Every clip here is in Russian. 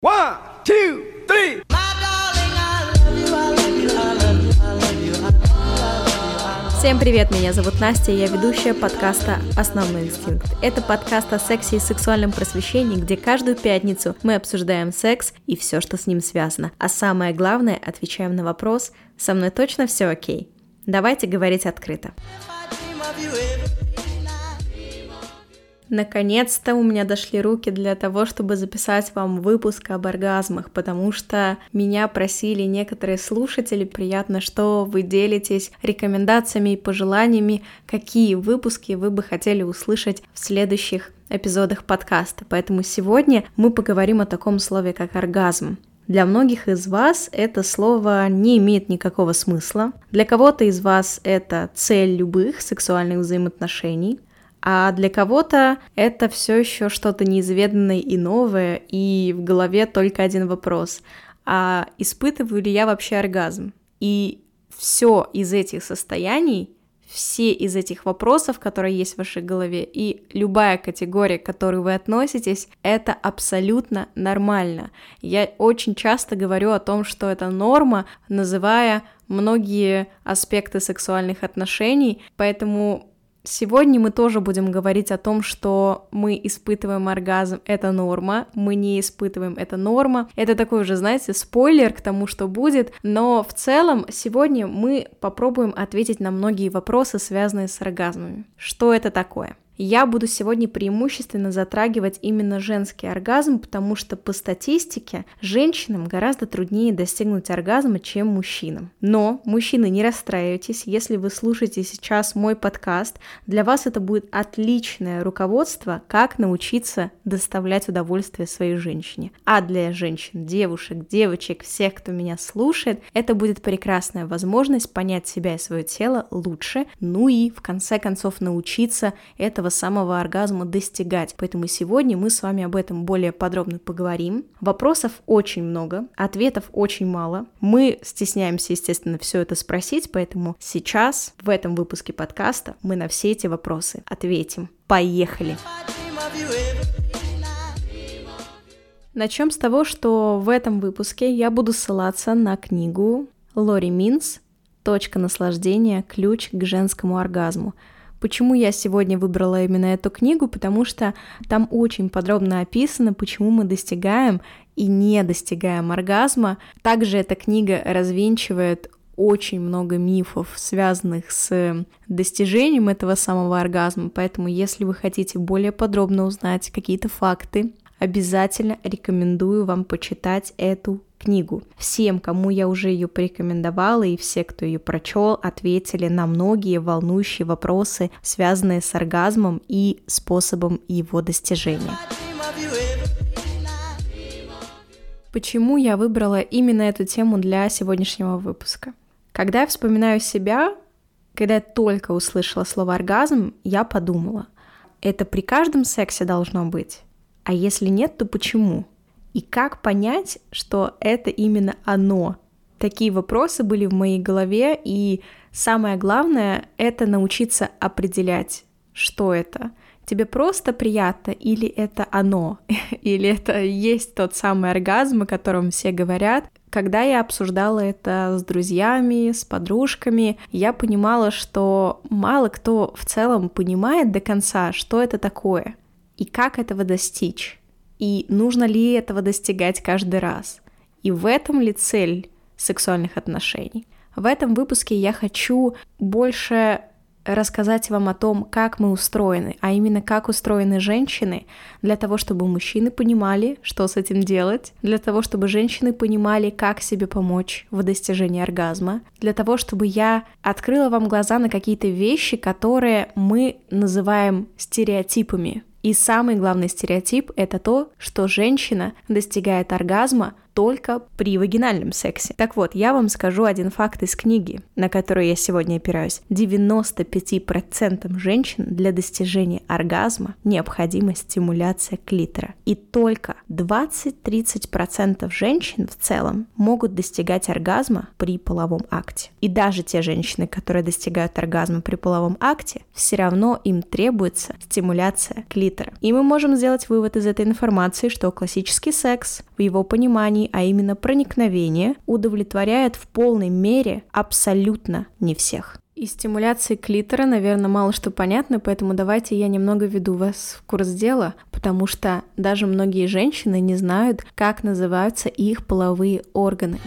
One, two, three. Всем привет, меня зовут Настя, я ведущая подкаста «Основной инстинкт». Это подкаст о сексе и сексуальном просвещении, где каждую пятницу мы обсуждаем секс и все, что с ним связано. А самое главное, отвечаем на вопрос «Со мной точно все окей?» Давайте говорить открыто. Наконец-то у меня дошли руки для того, чтобы записать вам выпуск об оргазмах, потому что меня просили некоторые слушатели, приятно, что вы делитесь рекомендациями и пожеланиями, какие выпуски вы бы хотели услышать в следующих эпизодах подкаста. Поэтому сегодня мы поговорим о таком слове, как оргазм. Для многих из вас это слово не имеет никакого смысла. Для кого-то из вас это цель любых сексуальных взаимоотношений а для кого-то это все еще что-то неизведанное и новое, и в голове только один вопрос. А испытываю ли я вообще оргазм? И все из этих состояний, все из этих вопросов, которые есть в вашей голове, и любая категория, к которой вы относитесь, это абсолютно нормально. Я очень часто говорю о том, что это норма, называя многие аспекты сексуальных отношений, поэтому Сегодня мы тоже будем говорить о том, что мы испытываем оргазм, это норма, мы не испытываем, это норма. Это такой уже, знаете, спойлер к тому, что будет, но в целом сегодня мы попробуем ответить на многие вопросы, связанные с оргазмами. Что это такое? Я буду сегодня преимущественно затрагивать именно женский оргазм, потому что по статистике женщинам гораздо труднее достигнуть оргазма, чем мужчинам. Но, мужчины, не расстраивайтесь, если вы слушаете сейчас мой подкаст, для вас это будет отличное руководство, как научиться доставлять удовольствие своей женщине. А для женщин, девушек, девочек, всех, кто меня слушает, это будет прекрасная возможность понять себя и свое тело лучше, ну и в конце концов научиться этого этого самого оргазма достигать. Поэтому сегодня мы с вами об этом более подробно поговорим. Вопросов очень много, ответов очень мало. Мы стесняемся, естественно, все это спросить, поэтому сейчас, в этом выпуске подкаста, мы на все эти вопросы ответим. Поехали! Начнем с того, что в этом выпуске я буду ссылаться на книгу Лори Минс «Точка наслаждения. Ключ к женскому оргазму». Почему я сегодня выбрала именно эту книгу? Потому что там очень подробно описано, почему мы достигаем и не достигаем оргазма. Также эта книга развенчивает очень много мифов, связанных с достижением этого самого оргазма, поэтому если вы хотите более подробно узнать какие-то факты, обязательно рекомендую вам почитать эту книгу. Всем, кому я уже ее порекомендовала, и все, кто ее прочел, ответили на многие волнующие вопросы, связанные с оргазмом и способом его достижения. Почему я выбрала именно эту тему для сегодняшнего выпуска? Когда я вспоминаю себя, когда я только услышала слово оргазм, я подумала, это при каждом сексе должно быть? А если нет, то почему? И как понять, что это именно оно? Такие вопросы были в моей голове, и самое главное — это научиться определять, что это. Тебе просто приятно, или это оно, или это есть тот самый оргазм, о котором все говорят. Когда я обсуждала это с друзьями, с подружками, я понимала, что мало кто в целом понимает до конца, что это такое и как этого достичь и нужно ли этого достигать каждый раз. И в этом ли цель сексуальных отношений. В этом выпуске я хочу больше рассказать вам о том, как мы устроены, а именно как устроены женщины, для того, чтобы мужчины понимали, что с этим делать, для того, чтобы женщины понимали, как себе помочь в достижении оргазма, для того, чтобы я открыла вам глаза на какие-то вещи, которые мы называем стереотипами и самый главный стереотип — это то, что женщина достигает оргазма только при вагинальном сексе. Так вот, я вам скажу один факт из книги, на которую я сегодня опираюсь. 95% женщин для достижения оргазма необходима стимуляция клитора. И только 20-30% женщин в целом могут достигать оргазма при половом акте. И даже те женщины, которые достигают оргазма при половом акте, все равно им требуется стимуляция клитора. И мы можем сделать вывод из этой информации, что классический секс в его понимании, а именно проникновение, удовлетворяет в полной мере абсолютно не всех. И стимуляции клитора, наверное, мало что понятно, поэтому давайте я немного веду вас в курс дела, потому что даже многие женщины не знают, как называются их половые органы.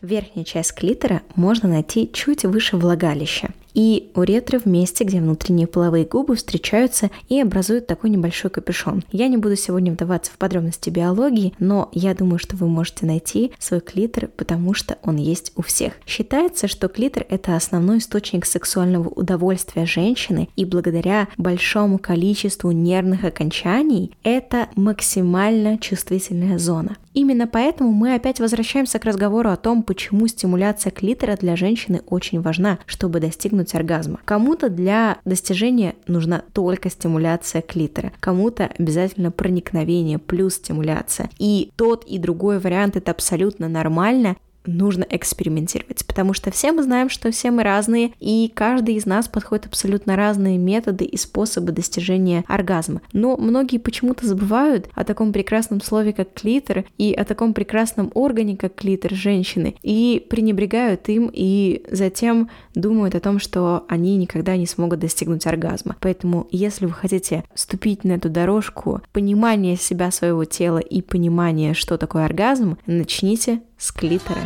Верхняя часть клитора можно найти чуть выше влагалища и уретры в месте, где внутренние половые губы встречаются и образуют такой небольшой капюшон. Я не буду сегодня вдаваться в подробности биологии, но я думаю, что вы можете найти свой клитор, потому что он есть у всех. Считается, что клитор — это основной источник сексуального удовольствия женщины, и благодаря большому количеству нервных окончаний это максимально чувствительная зона. Именно поэтому мы опять возвращаемся к разговору о том, почему стимуляция клитора для женщины очень важна, чтобы достигнуть оргазма. Кому-то для достижения нужна только стимуляция клитора, кому-то обязательно проникновение плюс стимуляция. И тот и другой вариант это абсолютно нормально, нужно экспериментировать, потому что все мы знаем, что все мы разные, и каждый из нас подходит абсолютно разные методы и способы достижения оргазма. Но многие почему-то забывают о таком прекрасном слове, как клитор, и о таком прекрасном органе, как клитор женщины, и пренебрегают им, и затем думают о том, что они никогда не смогут достигнуть оргазма. Поэтому, если вы хотите вступить на эту дорожку понимания себя, своего тела и понимания, что такое оргазм, начните с клитора.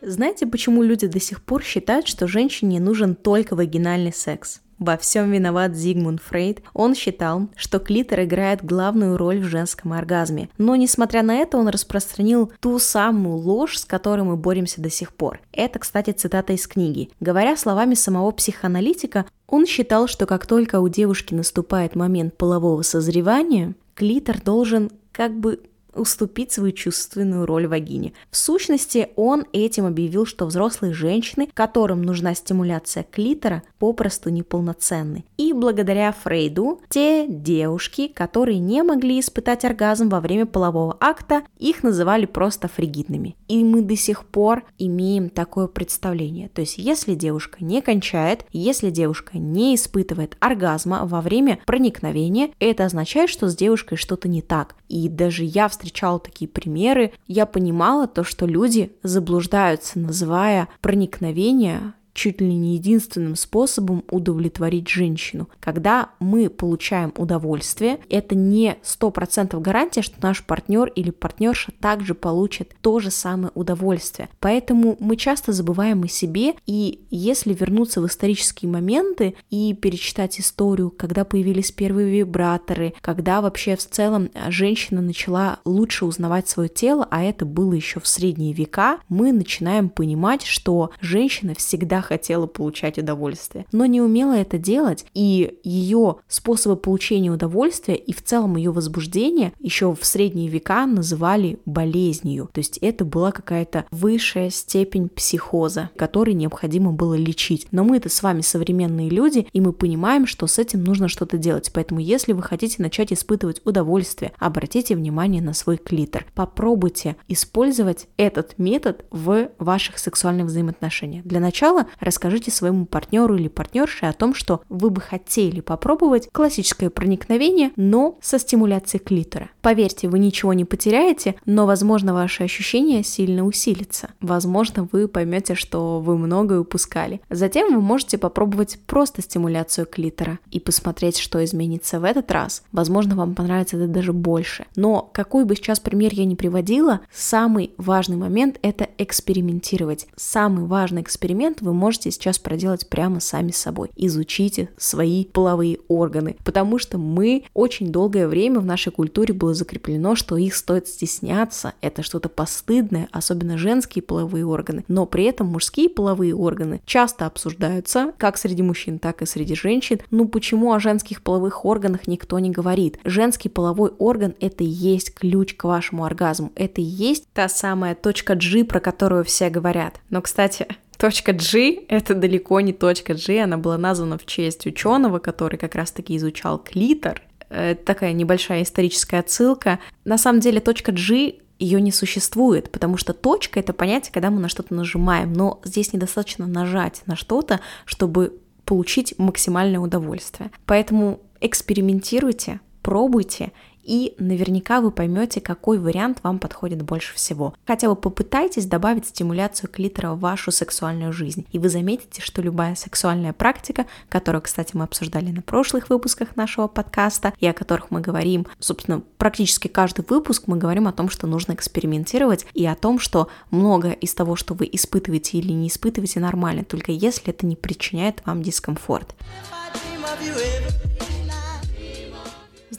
Знаете, почему люди до сих пор считают, что женщине нужен только вагинальный секс? Во всем виноват Зигмунд Фрейд. Он считал, что клитор играет главную роль в женском оргазме. Но, несмотря на это, он распространил ту самую ложь, с которой мы боремся до сих пор. Это, кстати, цитата из книги. Говоря словами самого психоаналитика, он считал, что как только у девушки наступает момент полового созревания, клитор должен как бы уступить свою чувственную роль вагине. В сущности, он этим объявил, что взрослые женщины, которым нужна стимуляция клитора, попросту неполноценны. И благодаря Фрейду, те девушки, которые не могли испытать оргазм во время полового акта, их называли просто фригидными. И мы до сих пор имеем такое представление. То есть, если девушка не кончает, если девушка не испытывает оргазма во время проникновения, это означает, что с девушкой что-то не так. И даже я в встречала такие примеры, я понимала то, что люди заблуждаются, называя проникновение чуть ли не единственным способом удовлетворить женщину. Когда мы получаем удовольствие, это не 100% гарантия, что наш партнер или партнерша также получит то же самое удовольствие. Поэтому мы часто забываем о себе, и если вернуться в исторические моменты и перечитать историю, когда появились первые вибраторы, когда вообще в целом женщина начала лучше узнавать свое тело, а это было еще в средние века, мы начинаем понимать, что женщина всегда хотела получать удовольствие, но не умела это делать, и ее способы получения удовольствия и в целом ее возбуждение еще в средние века называли болезнью. То есть это была какая-то высшая степень психоза, который необходимо было лечить. Но мы это с вами современные люди, и мы понимаем, что с этим нужно что-то делать. Поэтому если вы хотите начать испытывать удовольствие, обратите внимание на свой клитор. Попробуйте использовать этот метод в ваших сексуальных взаимоотношениях. Для начала расскажите своему партнеру или партнерше о том, что вы бы хотели попробовать классическое проникновение, но со стимуляцией клитора. Поверьте, вы ничего не потеряете, но, возможно, ваши ощущения сильно усилятся. Возможно, вы поймете, что вы многое упускали. Затем вы можете попробовать просто стимуляцию клитора и посмотреть, что изменится в этот раз. Возможно, вам понравится это даже больше. Но какой бы сейчас пример я ни приводила, самый важный момент — это экспериментировать. Самый важный эксперимент вы можете сейчас проделать прямо сами с собой. Изучите свои половые органы, потому что мы очень долгое время в нашей культуре было закреплено, что их стоит стесняться, это что-то постыдное, особенно женские половые органы, но при этом мужские половые органы часто обсуждаются, как среди мужчин, так и среди женщин. Ну почему о женских половых органах никто не говорит? Женский половой орган это и есть ключ к вашему оргазму, это и есть та самая точка G, про которую все говорят. Но, кстати, Точка G — это далеко не точка G, она была названа в честь ученого, который как раз-таки изучал клитор. Это такая небольшая историческая отсылка. На самом деле точка G ее не существует, потому что точка — это понятие, когда мы на что-то нажимаем, но здесь недостаточно нажать на что-то, чтобы получить максимальное удовольствие. Поэтому экспериментируйте, пробуйте и наверняка вы поймете, какой вариант вам подходит больше всего. Хотя бы попытайтесь добавить стимуляцию клитора в вашу сексуальную жизнь, и вы заметите, что любая сексуальная практика, которую, кстати, мы обсуждали на прошлых выпусках нашего подкаста, и о которых мы говорим, собственно, практически каждый выпуск мы говорим о том, что нужно экспериментировать, и о том, что многое из того, что вы испытываете или не испытываете, нормально, только если это не причиняет вам дискомфорт.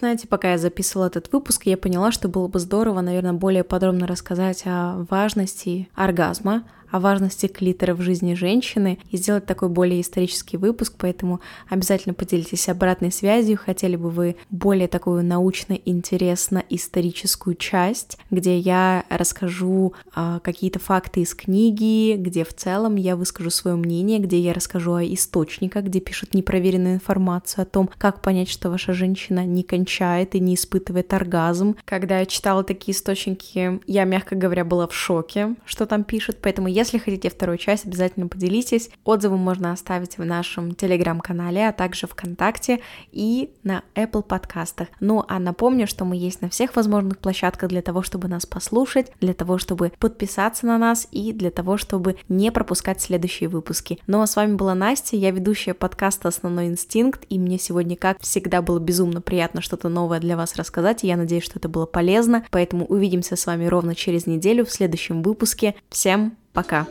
Знаете, пока я записывала этот выпуск, я поняла, что было бы здорово, наверное, более подробно рассказать о важности оргазма, о важности клитора в жизни женщины и сделать такой более исторический выпуск, поэтому обязательно поделитесь обратной связью, хотели бы вы более такую научно-интересно-историческую часть, где я расскажу э, какие-то факты из книги, где в целом я выскажу свое мнение, где я расскажу о источниках, где пишут непроверенную информацию о том, как понять, что ваша женщина не кончает и не испытывает оргазм. Когда я читала такие источники, я, мягко говоря, была в шоке, что там пишут, поэтому я если хотите вторую часть, обязательно поделитесь. Отзывы можно оставить в нашем телеграм-канале, а также ВКонтакте и на Apple подкастах. Ну а напомню, что мы есть на всех возможных площадках для того, чтобы нас послушать, для того, чтобы подписаться на нас и для того, чтобы не пропускать следующие выпуски. Ну а с вами была Настя, я ведущая подкаста «Основной инстинкт», и мне сегодня, как всегда, было безумно приятно что-то новое для вас рассказать, и я надеюсь, что это было полезно, поэтому увидимся с вами ровно через неделю в следующем выпуске. Всем Пока.